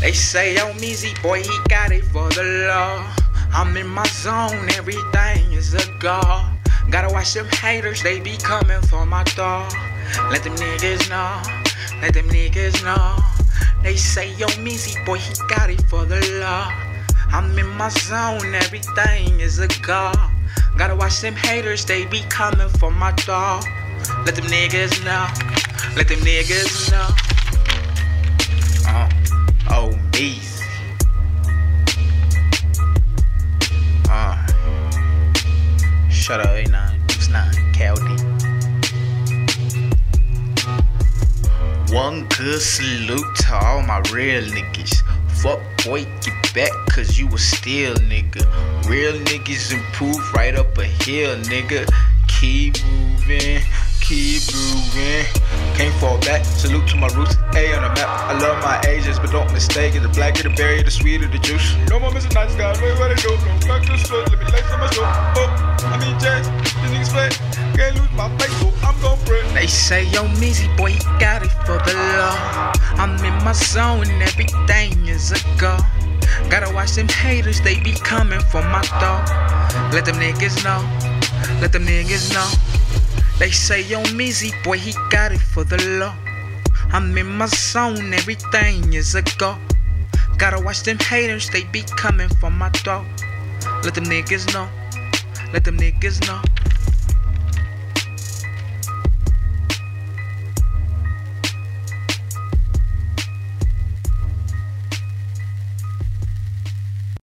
They say yo Meezy boy he got it for the law. I'm in my zone, everything is a god. Gotta watch them haters, they be coming for my dog. Let them niggas know, let them niggas know. They say yo Meezy boy he got it for the law. I'm in my zone, everything is a god. Gotta watch them haters, they be coming for my dog. Let them niggas know, let them niggas know. Shut up, A9, Deuce 9, KLD. One good salute to all my real niggas. Fuck boy, get back cause you was still nigga. Real niggas improve right up a hill, nigga. Keep moving, keep moving. Can't fall back, salute to my roots. A on the map. I love my ages, but don't mistake it. The blacker the berry, the sweeter the juice. No more missing nights, God. Wait, what I do? No back to the sweat. Let me lace on my soul. Oh. Niggas flat. Can't lose my face, so I'm gon' pray. They say, yo, Meezy boy, he got it for the law. I'm in my zone, everything is a go. Gotta watch them haters, they be coming for my dog. Let them niggas know, let them niggas know. They say, yo, Meezy boy, he got it for the law. I'm in my zone, everything is a go. Gotta watch them haters, they be coming for my dog. Let them niggas know, let them niggas know.